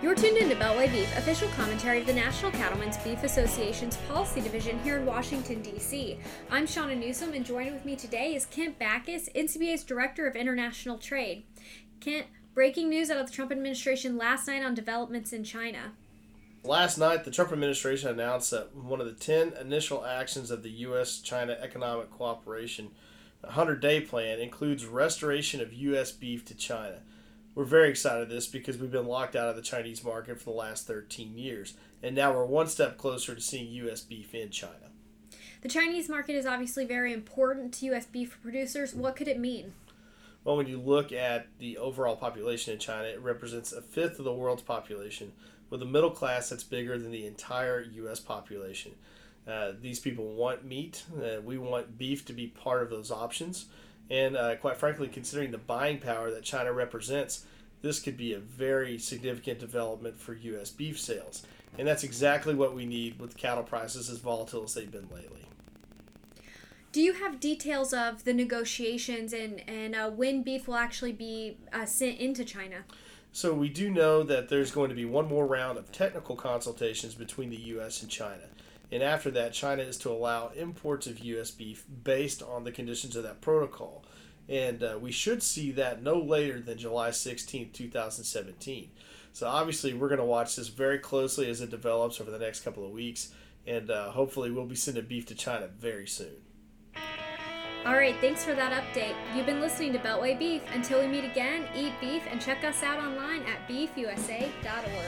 You're tuned into Beltway Beef, official commentary of the National Cattlemen's Beef Association's policy division here in Washington, D.C. I'm Shauna Newsom, and joining with me today is Kent Bacus, NCBA's Director of International Trade. Kent, breaking news out of the Trump administration last night on developments in China. Last night, the Trump administration announced that one of the 10 initial actions of the U.S. China Economic Cooperation 100 day plan includes restoration of U.S. beef to China. We're very excited of this because we've been locked out of the Chinese market for the last 13 years, and now we're one step closer to seeing U.S. beef in China. The Chinese market is obviously very important to U.S. beef producers. What could it mean? Well, when you look at the overall population in China, it represents a fifth of the world's population, with a middle class that's bigger than the entire U.S. population. Uh, these people want meat. Uh, we want beef to be part of those options. And uh, quite frankly, considering the buying power that China represents, this could be a very significant development for U.S. beef sales. And that's exactly what we need with cattle prices as volatile as they've been lately. Do you have details of the negotiations and, and uh, when beef will actually be uh, sent into China? So, we do know that there's going to be one more round of technical consultations between the U.S. and China. And after that, China is to allow imports of U.S. beef based on the conditions of that protocol. And uh, we should see that no later than July 16, 2017. So obviously, we're going to watch this very closely as it develops over the next couple of weeks. And uh, hopefully, we'll be sending beef to China very soon. All right, thanks for that update. You've been listening to Beltway Beef. Until we meet again, eat beef and check us out online at beefusa.org.